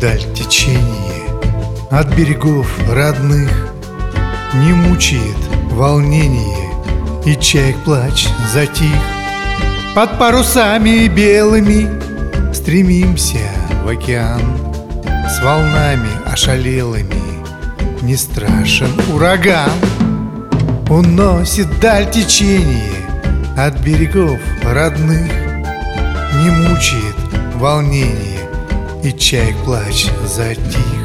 даль течение. От берегов родных Не мучает волнение И чаек плач затих. Под парусами белыми Стремимся в океан. С волнами ошалелыми Не страшен ураган. Уносит даль течение От берегов родных Не мучает волнение И чаек плач затих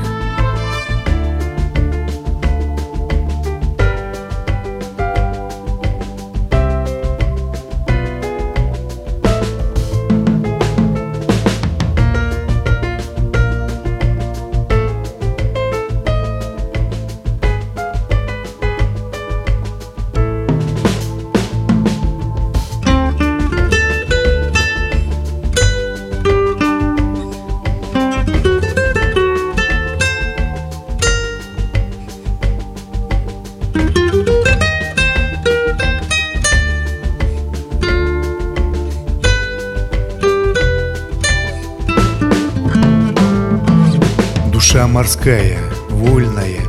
морская, вольная,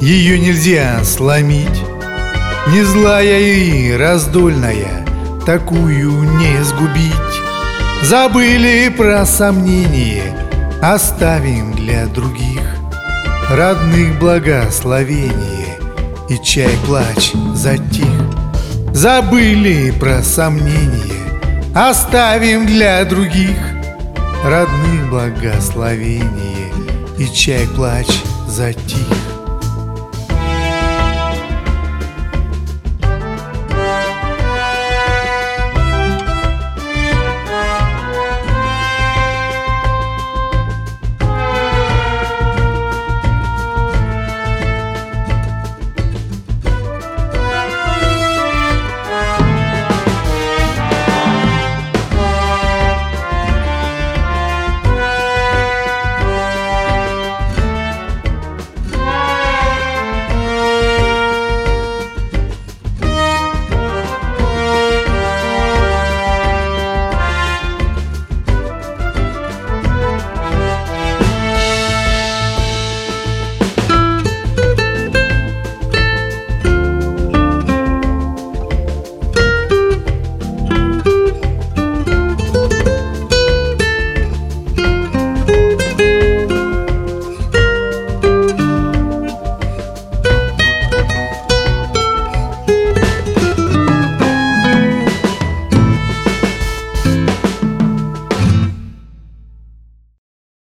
ее нельзя сломить. Не злая и раздольная, такую не сгубить. Забыли про сомнение, оставим для других. Родных благословение и чай плач затих. Забыли про сомнение, оставим для других. Родных благословение и чай плач затих